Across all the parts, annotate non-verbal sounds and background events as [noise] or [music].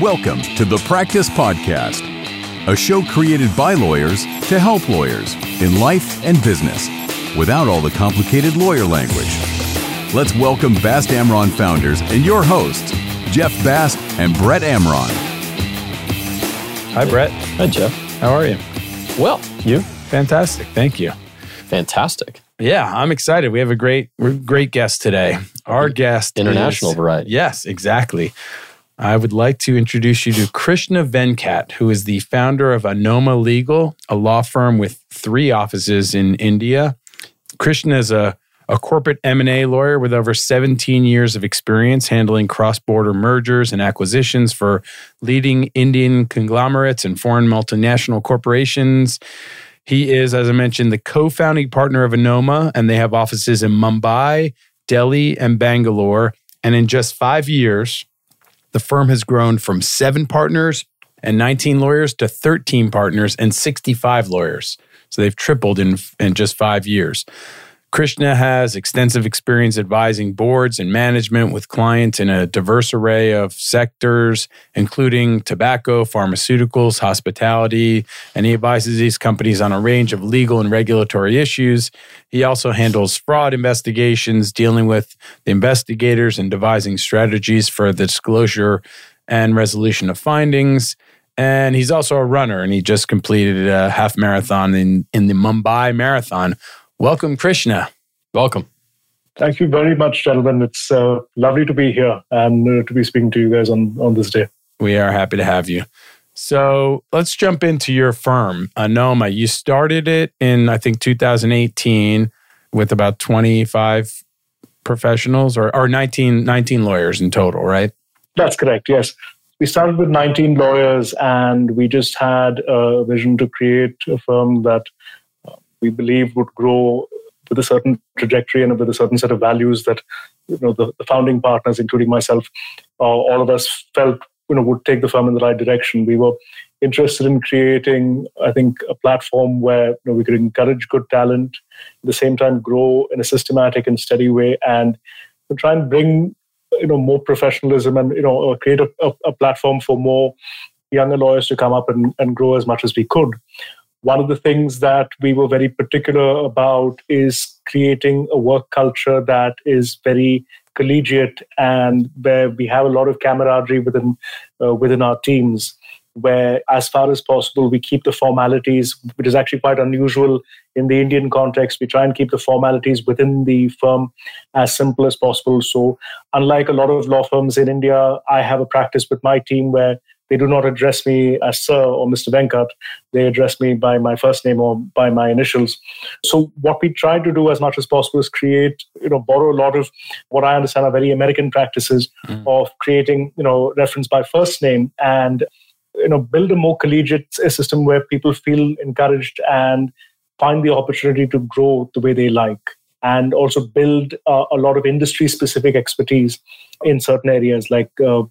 Welcome to the Practice Podcast, a show created by lawyers to help lawyers in life and business without all the complicated lawyer language. Let's welcome Bast Amron founders and your hosts, Jeff Bast and Brett Amron. Hi, Brett. Hi, Jeff. How are you? Well, you? Fantastic. Thank you. Fantastic. Yeah, I'm excited. We have a great, great guest today. Our guest, international is, variety. Yes, exactly. I would like to introduce you to Krishna Venkat, who is the founder of Anoma Legal, a law firm with three offices in India. Krishna is a, a corporate M&A lawyer with over 17 years of experience handling cross-border mergers and acquisitions for leading Indian conglomerates and foreign multinational corporations. He is, as I mentioned, the co-founding partner of Anoma, and they have offices in Mumbai, Delhi, and Bangalore. And in just five years, the firm has grown from seven partners and 19 lawyers to 13 partners and 65 lawyers. So they've tripled in, in just five years. Krishna has extensive experience advising boards and management with clients in a diverse array of sectors, including tobacco, pharmaceuticals, hospitality, and he advises these companies on a range of legal and regulatory issues. He also handles fraud investigations, dealing with the investigators and devising strategies for the disclosure and resolution of findings. And he's also a runner, and he just completed a half marathon in, in the Mumbai Marathon Welcome, Krishna. Welcome. Thank you very much, gentlemen. It's uh, lovely to be here and uh, to be speaking to you guys on, on this day. We are happy to have you. So let's jump into your firm, Anoma. You started it in, I think, 2018 with about 25 professionals or, or 19, 19 lawyers in total, right? That's correct, yes. We started with 19 lawyers and we just had a vision to create a firm that we believe would grow with a certain trajectory and with a certain set of values that you know the, the founding partners, including myself, uh, all of us felt you know would take the firm in the right direction. We were interested in creating, I think, a platform where you know, we could encourage good talent, at the same time grow in a systematic and steady way, and try and bring you know more professionalism and you know create a, a, a platform for more younger lawyers to come up and, and grow as much as we could one of the things that we were very particular about is creating a work culture that is very collegiate and where we have a lot of camaraderie within uh, within our teams where as far as possible we keep the formalities which is actually quite unusual in the indian context. We try and keep the formalities within the firm as simple as possible. So unlike a lot of law firms in india i have a practice with my team where they do not address me as Sir or Mr. Venkat. They address me by my first name or by my initials. So what we try to do as much as possible is create, you know, borrow a lot of what I understand are very American practices mm. of creating, you know, reference by first name and you know build a more collegiate system where people feel encouraged and find the opportunity to grow the way they like and also build uh, a lot of industry specific expertise in certain areas like uh,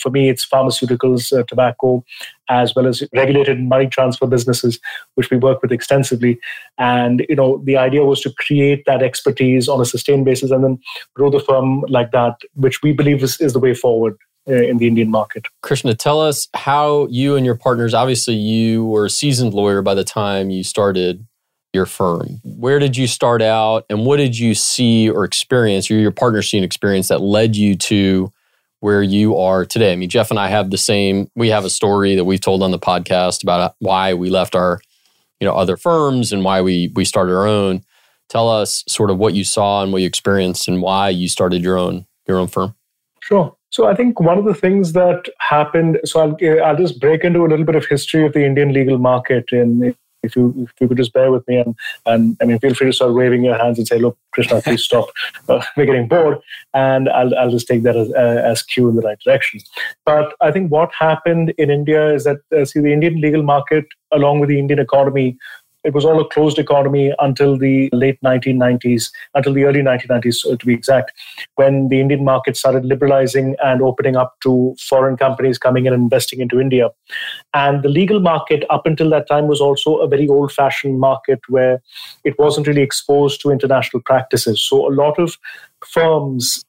for me it's pharmaceuticals uh, tobacco as well as regulated money transfer businesses which we work with extensively and you know the idea was to create that expertise on a sustained basis and then grow the firm like that which we believe is, is the way forward uh, in the Indian market. Krishna, tell us how you and your partners, obviously, you were a seasoned lawyer by the time you started your firm. Where did you start out and what did you see or experience, or your partner see and experience that led you to where you are today? I mean, Jeff and I have the same, we have a story that we've told on the podcast about why we left our, you know, other firms and why we we started our own. Tell us sort of what you saw and what you experienced and why you started your own your own firm. Sure. So I think one of the things that happened. So I'll I'll just break into a little bit of history of the Indian legal market in if you if you could just bear with me and and I mean feel free to start waving your hands and say, look, Krishna, please stop. [laughs] Uh, we're getting bored, and I'll I'll just take that as uh, as cue in the right direction. But I think what happened in India is that uh, see the Indian legal market along with the Indian economy it was all a closed economy until the late 1990s, until the early 1990s, to be exact, when the Indian market started liberalizing and opening up to foreign companies coming in and investing into India. And the legal market, up until that time, was also a very old fashioned market where it wasn't really exposed to international practices. So a lot of firms,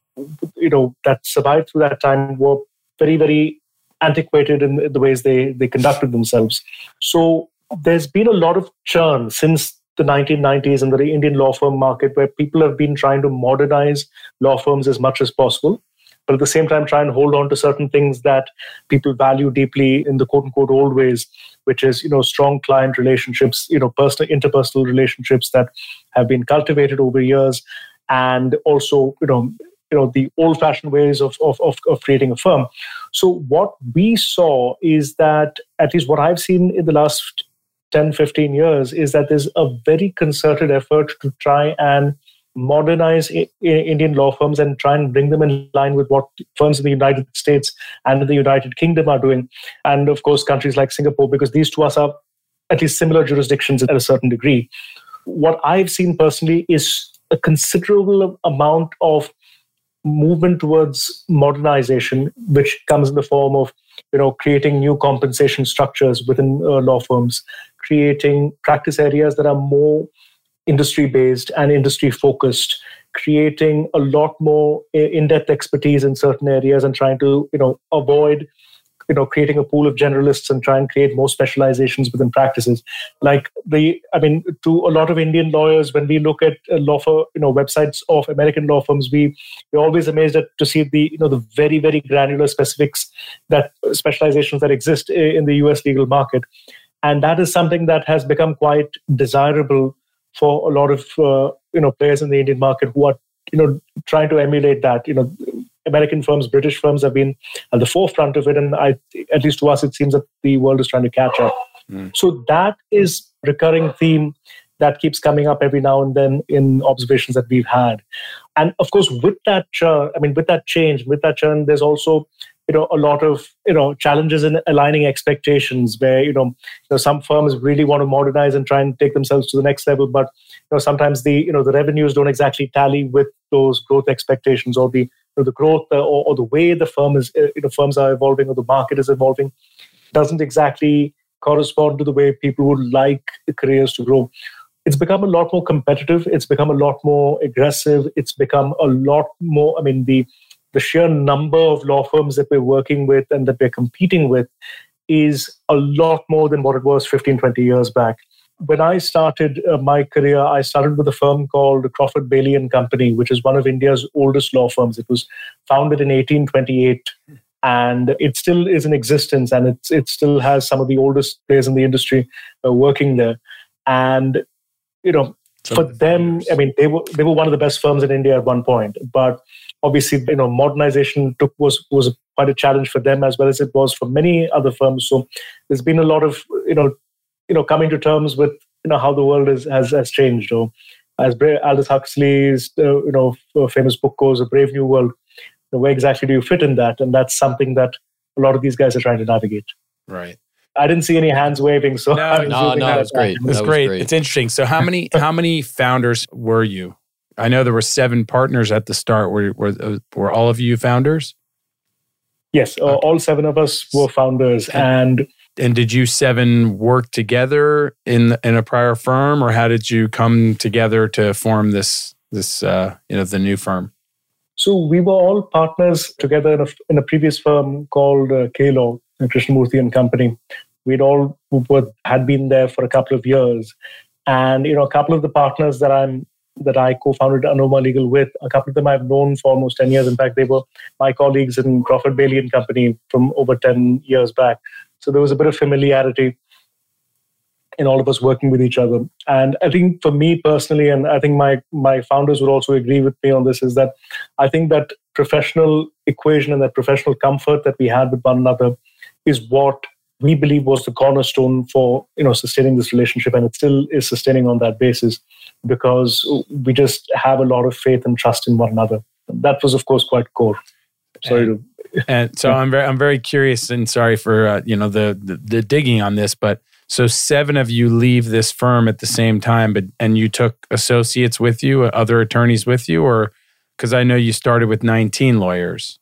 you know, that survived through that time were very, very antiquated in the ways they, they conducted themselves. So there's been a lot of churn since the 1990s in the Indian law firm market where people have been trying to modernize law firms as much as possible but at the same time try and hold on to certain things that people value deeply in the quote unquote old ways which is you know strong client relationships you know personal interpersonal relationships that have been cultivated over years and also you know you know the old fashioned ways of, of, of, of creating a firm. So what we saw is that at least what i've seen in the last 10 15 years is that there's a very concerted effort to try and modernize Indian law firms and try and bring them in line with what firms in the United States and the United Kingdom are doing. And of course, countries like Singapore, because these two are at least similar jurisdictions at a certain degree. What I've seen personally is a considerable amount of movement towards modernization, which comes in the form of you know creating new compensation structures within uh, law firms, creating practice areas that are more industry based and industry focused creating a lot more in-depth expertise in certain areas and trying to you know avoid you know creating a pool of generalists and try and create more specializations within practices. Like the i mean to a lot of indian lawyers when we look at uh, law firm you know websites of american law firms we we're always amazed at to see the you know the very very granular specifics that uh, specializations that exist uh, in the us legal market and that is something that has become quite desirable for a lot of uh, you know players in the Indian market who are you know trying to emulate that. You know, American firms, British firms have been at the forefront of it, and I, at least to us, it seems that the world is trying to catch up. Mm. So that is recurring theme that keeps coming up every now and then in observations that we've had. And of course, with that churn, I mean, with that change, with that churn, there's also you know a lot of you know challenges in aligning expectations where you know, you know some firms really want to modernize and try and take themselves to the next level but you know sometimes the you know the revenues don't exactly tally with those growth expectations or the you know, the growth uh, or, or the way the firm is uh, you know firms are evolving or the market is evolving doesn't exactly correspond to the way people would like careers to grow. It's become a lot more competitive. It's become a lot more aggressive. It's become a lot more i mean the the sheer number of law firms that we're working with and that we're competing with is a lot more than what it was 15, 20 years back. When I started uh, my career, I started with a firm called Crawford Bayley and Company, which is one of India's oldest law firms. It was founded in 1828 and it still is in existence and it's, it still has some of the oldest players in the industry uh, working there. And, you know, for them, I mean, they were they were one of the best firms in India at one point. But obviously, you know, modernization took was was quite a challenge for them as well as it was for many other firms. So there's been a lot of you know, you know, coming to terms with you know how the world is has has changed. Or as Aldous Huxley's uh, you know famous book goes, "A Brave New World." You know, where exactly do you fit in that? And that's something that a lot of these guys are trying to navigate. Right. I didn't see any hands waving, so no, no, no, it's great. It's great. great. It's interesting. So, how many how many founders were you? I know there were seven partners at the start. Were were, were all of you founders? Yes, uh, all seven of us were founders, and and did you seven work together in in a prior firm, or how did you come together to form this this uh, you know the new firm? So we were all partners together in a, in a previous firm called uh, K-Law, Krishnamurthy and Company. We'd all were, had been there for a couple of years, and you know, a couple of the partners that I'm that I co-founded Anoma Legal with, a couple of them I've known for almost ten years. In fact, they were my colleagues in Crawford Bayley and Company from over ten years back. So there was a bit of familiarity in all of us working with each other. And I think for me personally, and I think my my founders would also agree with me on this, is that I think that professional equation and that professional comfort that we had with one another is what we believe was the cornerstone for you know sustaining this relationship and it still is sustaining on that basis because we just have a lot of faith and trust in one another. That was of course quite core. Sorry and, to, and so i'm very i'm very curious and sorry for uh, you know the, the the digging on this but so seven of you leave this firm at the same time but and you took associates with you other attorneys with you or because i know you started with 19 lawyers.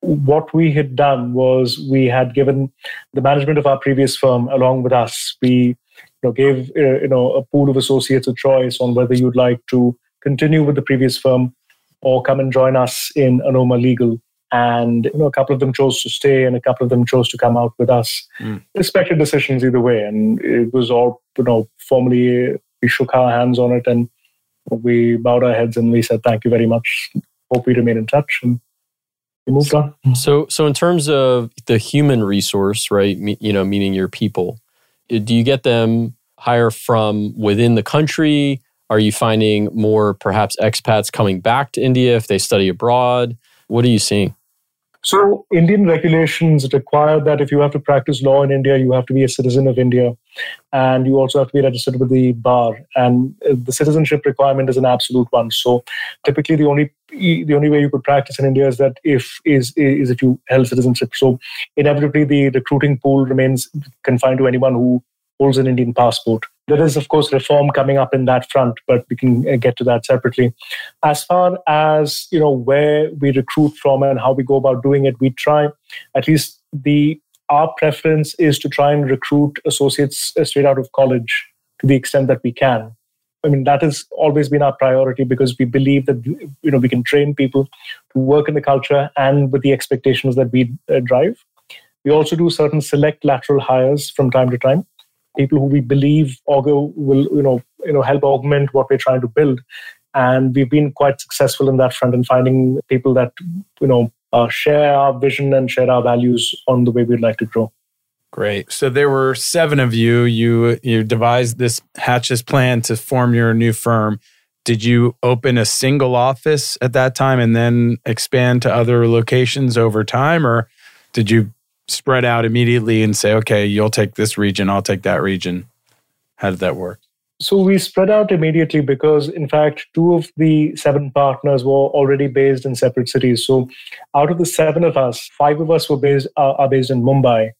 What we had done was we had given the management of our previous firm along with us. We know gave uh, you know a pool of associates a choice on whether you'd like to continue with the previous firm or come and join us in anoma legal And you know, a couple of them chose to stay, and a couple of them chose to come out with us. Mm. Respected decisions either way, and it was all you know formally. We shook our hands on it, and we bowed our heads, and we said, "Thank you very much. Hope we remain in touch." And we moved on. So, so in terms of the human resource, right? You know, meaning your people, do you get them hire from within the country? Are you finding more perhaps expats coming back to India if they study abroad? What are you seeing? So, Indian regulations require that if you have to practice law in India, you have to be a citizen of India, and you also have to be registered with the bar. And uh, the citizenship requirement is an absolute one. So, typically, the only the only way you could practice in India is that if is is if you held citizenship. So, inevitably, the recruiting pool remains confined to anyone who holds an Indian passport. There is, of course, reform coming up in that front, but we can uh, get to that separately. As far as you know, where we recruit from and how we go about doing it, we try at least the our preference is to try and recruit associates uh, straight out of college to the extent that we can. I mean, that has always been our priority because we believe that you know we can train people to work in the culture and with the expectations that we uh, drive. We also do certain select lateral hires from time to time people who we believe augur will you know you know help augment what we're trying to build. And we've been quite successful in that front in finding people that you know uh, share our vision and share our values on the way we'd like to grow. Great. So there were seven of you. You you devised this hatch this plan to form your new firm. Did you open a single office at that time and then expand to other locations over time or did you spread out immediately and say, okay, you'll take this region, I'll take that region? How did that work? So we spread out immediately because, in fact, two of the seven partners were already based in separate cities. So, out of the seven of us, five of us were based are, are based in Mumbai.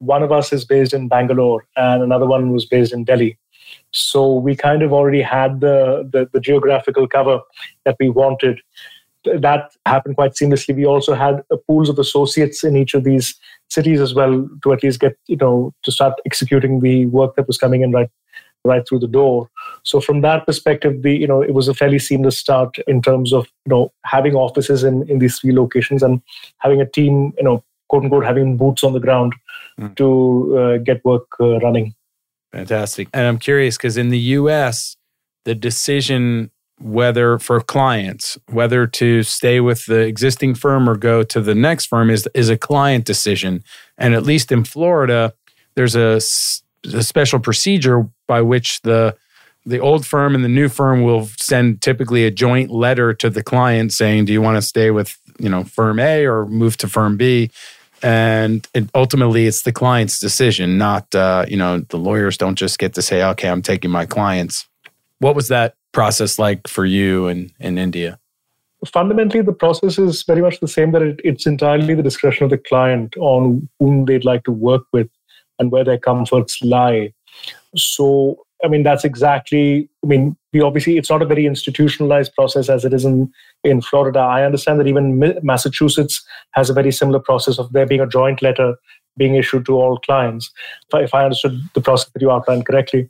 One of us is based in Bangalore, and another one was based in Delhi. So we kind of already had the, the, the geographical cover that we wanted that happened quite seamlessly. We also had pools of associates in each of these cities as well to at least get you know to start executing the work that was coming in right right through the door. So from that perspective, the you know it was a fairly seamless start in terms of you know having offices in in these three locations and having a team you know quote unquote having boots on the ground mm. to uh, get work uh, running. Fantastic. And I'm curious because in the U.S. the decision whether for clients whether to stay with the existing firm or go to the next firm is is a client decision. And at least in Florida there's a, a special procedure by which the the old firm and the new firm will send typically a joint letter to the client saying do you want to stay with you know firm A or move to firm B? And it, ultimately it's the client's decision not uh, you know the lawyers don't just get to say okay I'm taking my clients what was that process like for you in, in India? Fundamentally, the process is very much the same, that it, it's entirely the discretion of the client on whom they'd like to work with and where their comforts lie. So, I mean, that's exactly, I mean, we obviously, it's not a very institutionalized process as it is in, in Florida. I understand that even Massachusetts has a very similar process of there being a joint letter being issued to all clients, if I understood the process that you outlined correctly.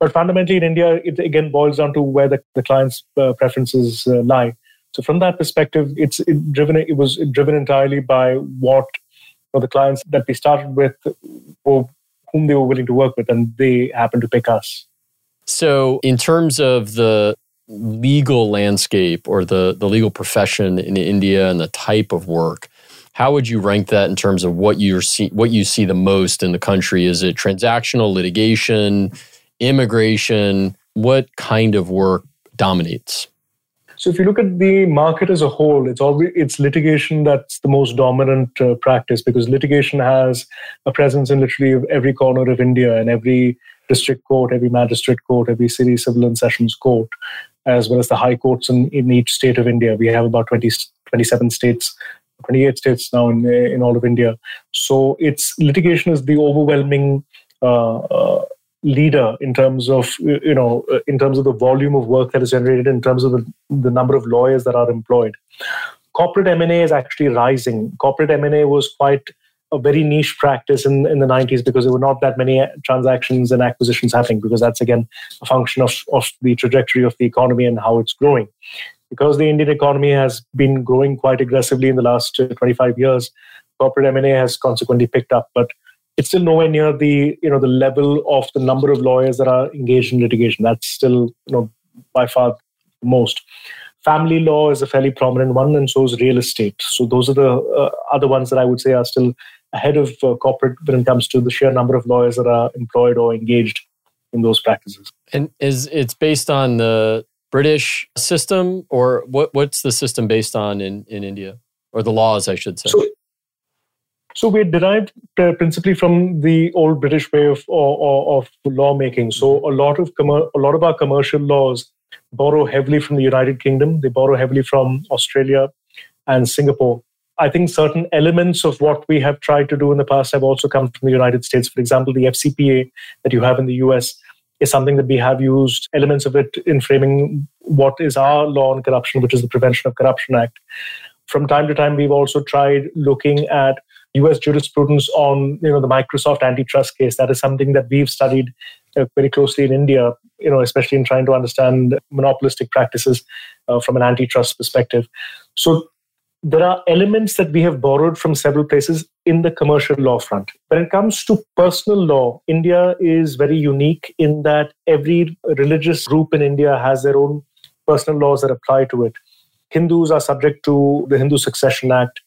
But fundamentally, in India, it again boils down to where the, the client's uh, preferences uh, lie. So from that perspective, it's it driven. It was driven entirely by what know, the clients that we started with, or whom they were willing to work with, and they happened to pick us. So, in terms of the legal landscape or the the legal profession in India and the type of work, how would you rank that in terms of what you see what you see the most in the country? Is it transactional litigation? Immigration, what kind of work dominates? So if you look at the market as a whole, it's always it's litigation that's the most dominant uh, practice because litigation has a presence in literally every corner of India and every district court, every magistrate court, every city civil and sessions court, as well as the high courts in, in each state of India. We have about 20, 27 states 28 states now in, in all of India. So it's litigation is the overwhelming uh, uh, leader in terms of uh, you know uh, in terms of the volume of work that is generated in terms of the, the number of lawyers that are employed. Corporate m&a is actually rising. Corporate m&a was quite a very niche practice in, in the 90s because there were not that many uh, transactions and acquisitions happening because that's again a function of, of the trajectory of the economy and how it's growing. Because the Indian economy has been growing quite aggressively in the last 25 years, corporate M&A has consequently picked up. But it's still nowhere near the you know the level of the number of lawyers that are engaged in litigation. That's still you know by far the most. Family law is a fairly prominent one, and so is real estate. So those are the uh, other ones that I would say are still ahead of uh, corporate when it comes to the sheer number of lawyers that are employed or engaged in those practices. And is it's based on the British system, or what? What's the system based on in in India, or the laws, I should say? So, so we're derived uh, principally from the old British way of of, of lawmaking. So a lot of com- a lot of our commercial laws borrow heavily from the United Kingdom. They borrow heavily from Australia and Singapore. I think certain elements of what we have tried to do in the past have also come from the United States. For example, the FCPA that you have in the US is something that we have used elements of it in framing what is our law on corruption, which is the Prevention of Corruption Act. From time to time, we've also tried looking at US jurisprudence on you know the Microsoft antitrust case. That is something that we've studied uh, very closely in India, you know, especially in trying to understand monopolistic practices uh, from an antitrust perspective. So there are elements that we have borrowed from several places in the commercial law front. When it comes to personal law, India is very unique in that every religious group in India has their own personal laws that apply to it. Hindus are subject to the Hindu Succession Act.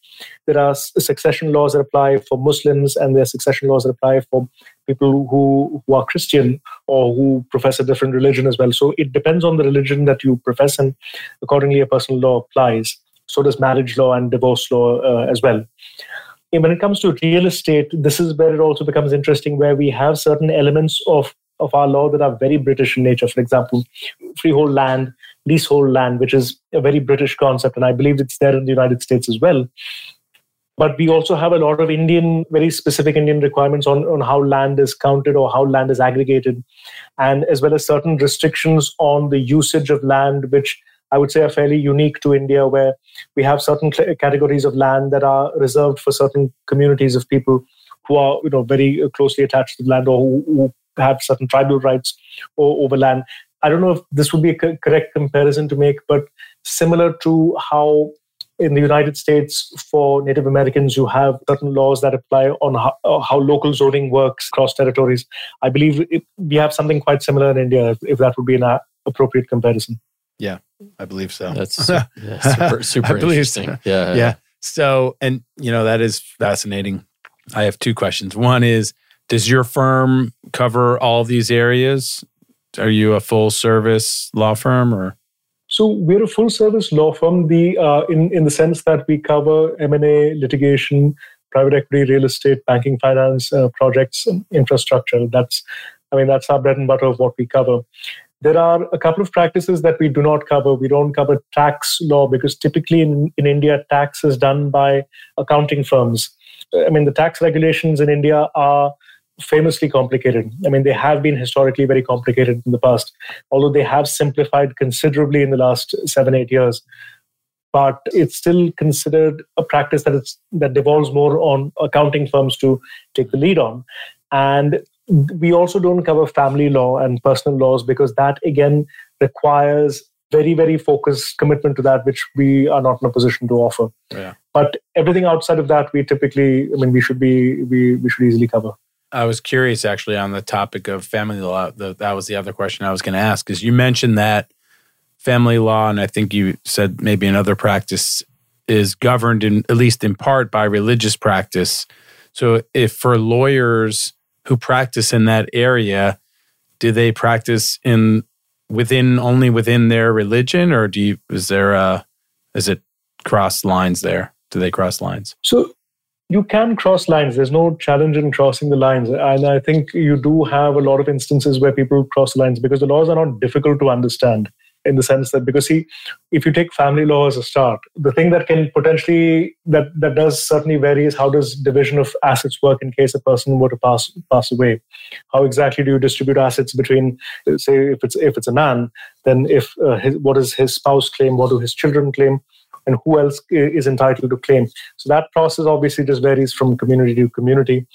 There are succession laws that apply for Muslims, and there are succession laws that apply for people who, who are Christian or who profess a different religion as well. So it depends on the religion that you profess, and accordingly, a personal law applies. So does marriage law and divorce law uh, as well. And when it comes to real estate, this is where it also becomes interesting, where we have certain elements of of our law that are very British in nature. For example, freehold land, leasehold land, which is a very British concept, and I believe it's there in the United States as well. But we also have a lot of Indian, very specific Indian requirements on, on how land is counted or how land is aggregated, and as well as certain restrictions on the usage of land, which I would say are fairly unique to India, where we have certain categories of land that are reserved for certain communities of people who are, you know, very closely attached to the land or who, who have certain tribal rights over land. I don't know if this would be a correct comparison to make, but similar to how in the United States, for Native Americans, you have certain laws that apply on how, uh, how local zoning works across territories. I believe it, we have something quite similar in India, if, if that would be an uh, appropriate comparison. Yeah, I believe so. That's [laughs] yeah, super, super interesting. So. Yeah, yeah. So, and you know that is fascinating. I have two questions. One is, does your firm cover all these areas? Are you a full service law firm or? So we're a full service law firm. The uh, in in the sense that we cover M and A, litigation, private equity, real estate, banking, finance, uh, projects, infrastructure. That's I mean that's our bread and butter of what we cover. There are a couple of practices that we do not cover. We don't cover tax law because typically in, in India, tax is done by accounting firms. I mean, the tax regulations in India are famously complicated. I mean, they have been historically very complicated in the past, although they have simplified considerably in the last seven, eight years. But it's still considered a practice that it's that devolves more on accounting firms to take the lead on. And we also don't cover family law and personal laws because that again requires very very focused commitment to that which we are not in a position to offer yeah. but everything outside of that we typically i mean we should be we, we should easily cover I was curious actually on the topic of family law. The, that was the other question I was going to ask because you mentioned that family law, and I think you said maybe another practice is governed in at least in part by religious practice. So, if for lawyers who practice in that area, do they practice in within only within their religion, or do you is there a is it cross lines there? Do they cross lines? So you can cross lines. There's no challenge in crossing the lines. And I think you do have a lot of instances where people cross lines because the laws are not difficult to understand in the sense that because see if you take family law as a start the thing that can potentially that that does certainly vary is how does division of assets work in case a person were to pass pass away how exactly do you distribute assets between say if it's if it's a man then if uh, his, what does his spouse claim what do his children claim and who else is entitled to claim. So that process obviously just varies from community to community.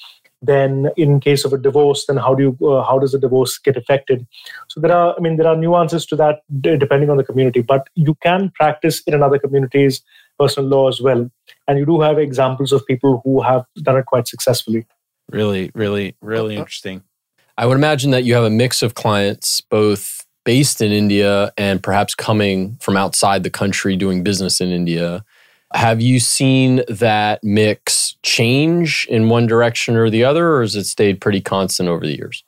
then in case of a divorce then how do you uh, how does the divorce get affected? So there are i mean there are nuances to that depending on the community but you can practice in another communities personal law as well. And you do have examples of people who have done it quite successfully. Really really really interesting. I would imagine that you have a mix of clients both based in india and perhaps coming from outside the country doing business in india have you seen that mix change in one direction or the other, or has it stayed pretty constant over the years?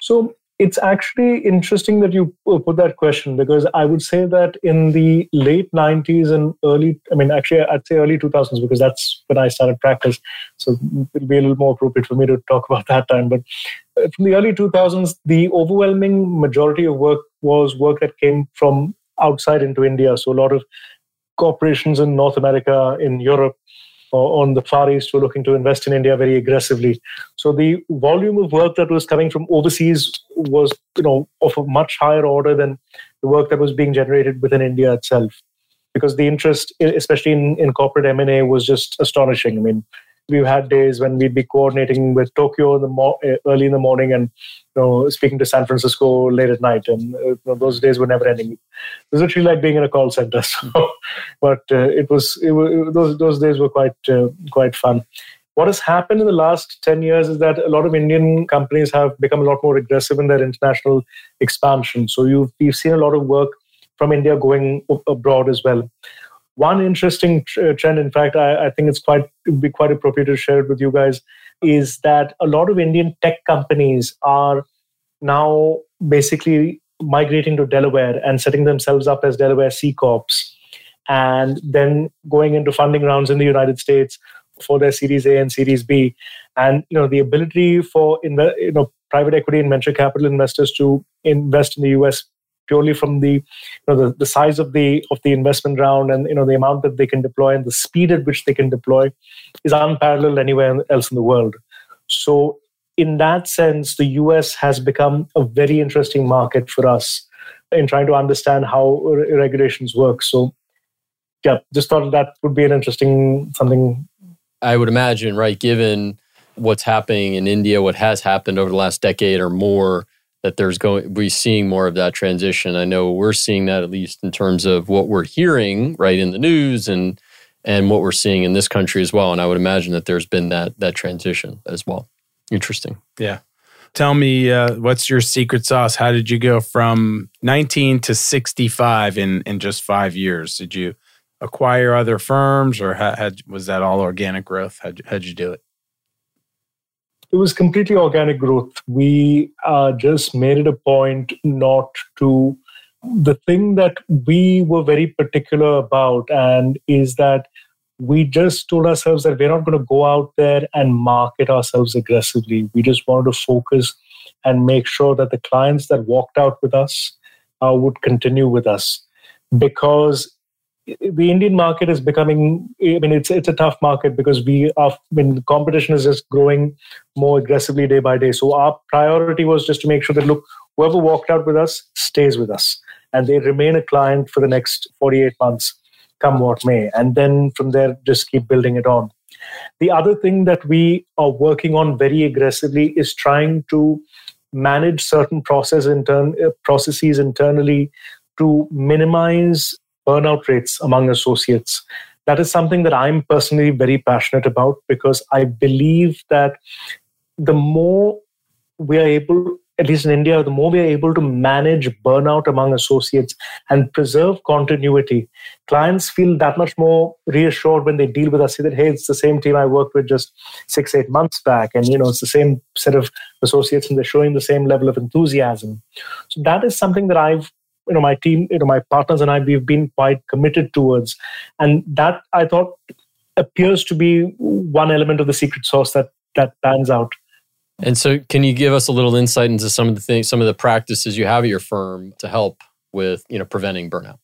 So it's actually interesting that you put that question because I would say that in the late 90s and early, I mean, actually, I'd say early 2000s because that's when I started practice. So it'll be a little more appropriate for me to talk about that time. But uh, from the early 2000s, the overwhelming majority of work was work that came from outside into India. So a lot of corporations in North America, in Europe, Uh, on the Far East were looking to invest in India very aggressively. So the volume of work that was coming from overseas was, you know, of a much higher order than the work that was being generated within India itself. Because the interest, especially in, in corporate M&A, was just astonishing. I mean, we've had days when we'd be coordinating with Tokyo in the mo- eh, early in the morning and you know speaking to San Francisco late at night, and uh, you know, those days were never ending. It was literally like being in a call center. [laughs] So, but uh, it was it, it, those those days were quite uh, quite fun. What has happened in the last 10 years is that a lot of Indian companies have become a lot more aggressive in their international expansion. So you've, you've seen a lot of work from India going abroad as well. One interesting uh, trend, in fact, I, I think it's quite be quite appropriate to share it with you guys, is that a lot of Indian tech companies are now basically migrating to Delaware and setting themselves up as Delaware C Corps, and then going into funding rounds in the United States for their Series A and Series B. And you know the ability for in the you know private equity and venture capital investors to invest in the US purely from the you know the, the size of the of the investment round and you know the amount that they can deploy and the speed at which they can deploy is unparalleled anywhere else in the world. So in that sense the us has become a very interesting market for us in trying to understand how regulations work. So yeah just thought that would be an interesting something. I would imagine right given what's happening in india what has happened over the last decade or more that there's going we're seeing more of that transition. I know we're seeing that at least in terms of what we're hearing right in the news and and what we're seeing in this country as well. And I would imagine that there's been that that transition as well. Interesting. Yeah. Tell me, uh, what's your secret sauce? How did you go from 19 to 65 in in just five years? Did you acquire other firms, or was that all organic growth? How'd, how'd you do it? It was completely organic growth. We uh, just made it a point not to. The thing that we were very particular about, and is that we just told ourselves that we're not going to go out there and market ourselves aggressively. We just wanted to focus and make sure that the clients that walked out with us uh, would continue with us because the Indian market is becoming. I mean, it's it's a tough market because we are. Mean, competition is just growing more aggressively day by day. So our priority was just to make sure that look, whoever walked out with us stays with us, and they remain a client for the next forty eight months, come what may, and then from there just keep building it on. The other thing that we are working on very aggressively is trying to manage certain process intern, uh, processes internally to minimize burnout rates among associates. That is something that I'm personally very passionate about because I believe that the more we are able, at least in India, the more we are able to manage burnout among associates and preserve continuity, clients feel that much more reassured when they deal with us. Say that, hey, it's the same team I worked with just six, eight months back, and you know, it's the same set of associates, and they're showing the same level of enthusiasm. So that is something that I've you know my team you know my partners and i we've been quite committed towards. And that i thought appears to be one element of the secret sauce that that pans out. And so can you give us a little insight into some of the things some of the practices you have at your firm to help with you know preventing burnout?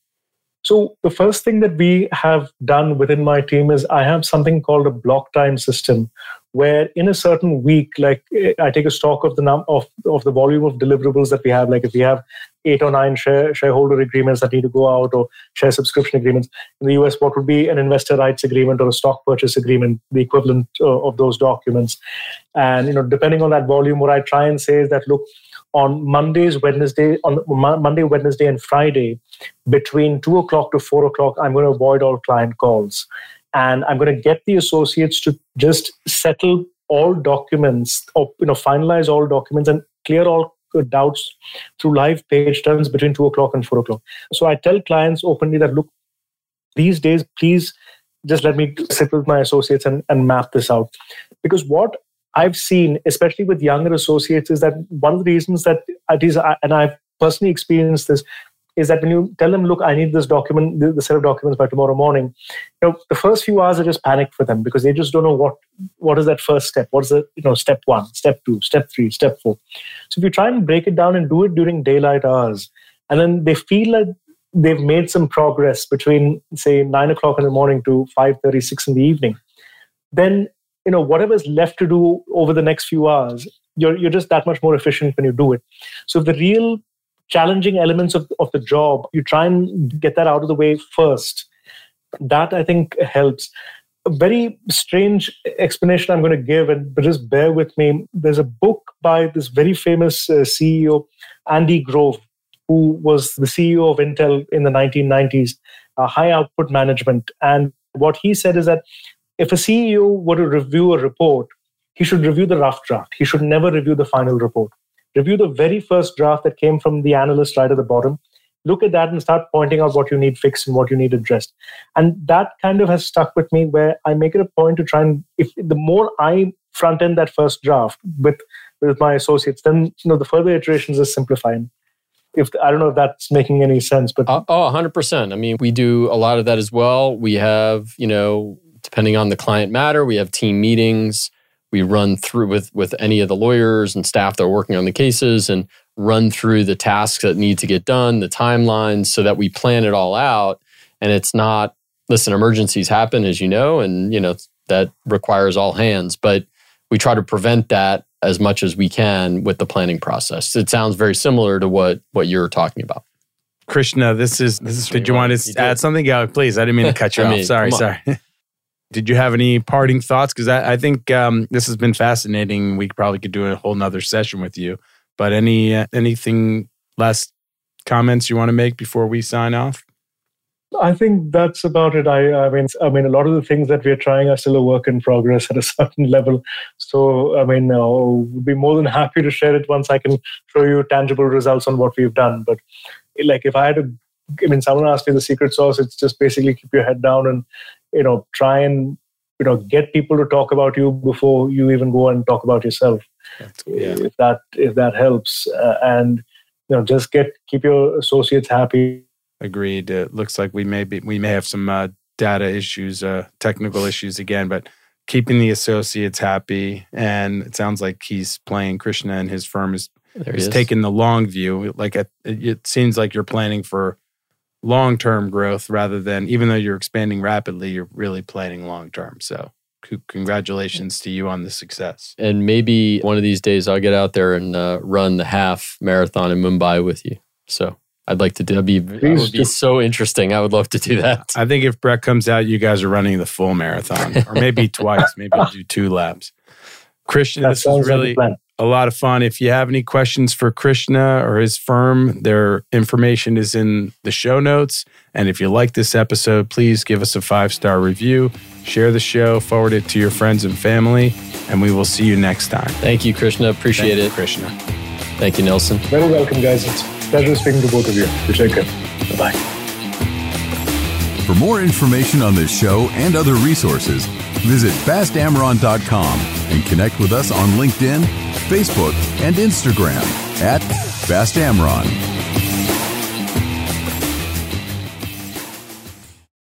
So the first thing that we have done within my team is I have something called a block time system, where in a certain week, like I take a stock of the num of of the volume of deliverables that we have. Like if we have eight or nine share, shareholder agreements that need to go out or share subscription agreements. In the US, what would be an investor rights agreement or a stock purchase agreement, the equivalent uh, of those documents. And you know, depending on that volume, what I try and say is that look, on Mondays, Wednesday, on Monday, Wednesday, and Friday, between two o'clock to four o'clock, I'm going to avoid all client calls, and I'm going to get the associates to just settle all documents, or you know, finalize all documents and clear all doubts through live page turns between two o'clock and four o'clock. So I tell clients openly that look, these days, please just let me sit with my associates and, and map this out. Because what I've seen, especially with younger associates, is that one of the reasons that at least, and I've personally experienced this, is that when you tell them, look, I need this document, the set of documents by tomorrow morning, you know, the first few hours are just panicked for them because they just don't know what what is that first step, what is the you know step one, step two, step three, step four. So if you try and break it down and do it during daylight hours, and then they feel like they've made some progress between say nine o'clock in the morning to five thirty, six in the evening, then you know whatever's left to do over the next few hours, you're you're just that much more efficient when you do it. So the real challenging elements of, of the job, you try and get that out of the way first. That I think helps. A very strange explanation I'm going to give, and but just bear with me. There's a book by this very famous uh, CEO, Andy Grove, who was the CEO of Intel in the 1990s, uh, high output management. And what he said is that if a CEO were to review a report, he should review the rough draft. He should never review the final report review the very first draft that came from the analyst right at the bottom. Look at that and start pointing out what you need fixed and what you need addressed. And that kind of has stuck with me where i make it a point to try and if the more i front end that first draft with with my associates then you know the further iterations is simplifying. If i don't know if that's making any sense but uh, oh 100% i mean we do a lot of that as well. We have you know depending on the client matter we have team meetings we run through with with any of the lawyers and staff that are working on the cases and run through the tasks that need to get done the timelines so that we plan it all out. And it's not listen emergencies happen as you know and you know that requires all hands but we try to prevent that as much as we can with the planning process. It sounds very similar to what what you're talking about. Krishna this is this is did you want to add something? Yeah please. I didn't mean to cut you [laughs] off. mean, sorry sorry [laughs] Did you have any parting thoughts? Because I, I, think um, this has been fascinating. We probably could do a whole nother session with you. But any uh, anything last comments you want to make before we sign off? I think that's about it. I, I mean, I mean, a lot of the things that we're trying are still a work in progress at a [laughs] certain level. So, I mean, I would be more than happy to share it once I can show you tangible results on what we've done. But like, if I had to, I mean, someone asked me the secret sauce, it's just basically keep your head down and you know try and you know get people to talk about you before you even go and talk about yourself yeah. if that if that helps. Uh, and you know just get keep your associates happy. Agreed. It looks like we may be we may have some uh, data issues uh, technical issues again but keeping the associates happy and it sounds like he's playing krishna and his firm is, is, is. taking the long view. Like it, it seems like you're planning for long term growth rather than even though you're expanding rapidly, you're really planning long term. So congratulations to you on the success. And maybe one of these days I'll get out there and uh, run the half marathon in Mumbai with you. So I'd like to do. That'd be, that would be so interesting. I would love to do that. I think if Brett comes out, you guys are running the full marathon, or maybe [laughs] twice. Maybe I'll do two laps. Krishna, that this is really like a lot of fun. If you have any questions for Krishna or his firm, their information is in the show notes. And if you like this episode, please give us a five star review, share the show, forward it to your friends and family, and we will see you next time. Thank you, Krishna. Appreciate Thank it. You, Krishna. Thank you, Nelson. Very welcome, guys. It's a pleasure speaking to both of you. You take care. Bye bye. For more information on this show and other resources, visit bastamron.com and connect with us on LinkedIn Facebook, and Instagram at Bast Amron.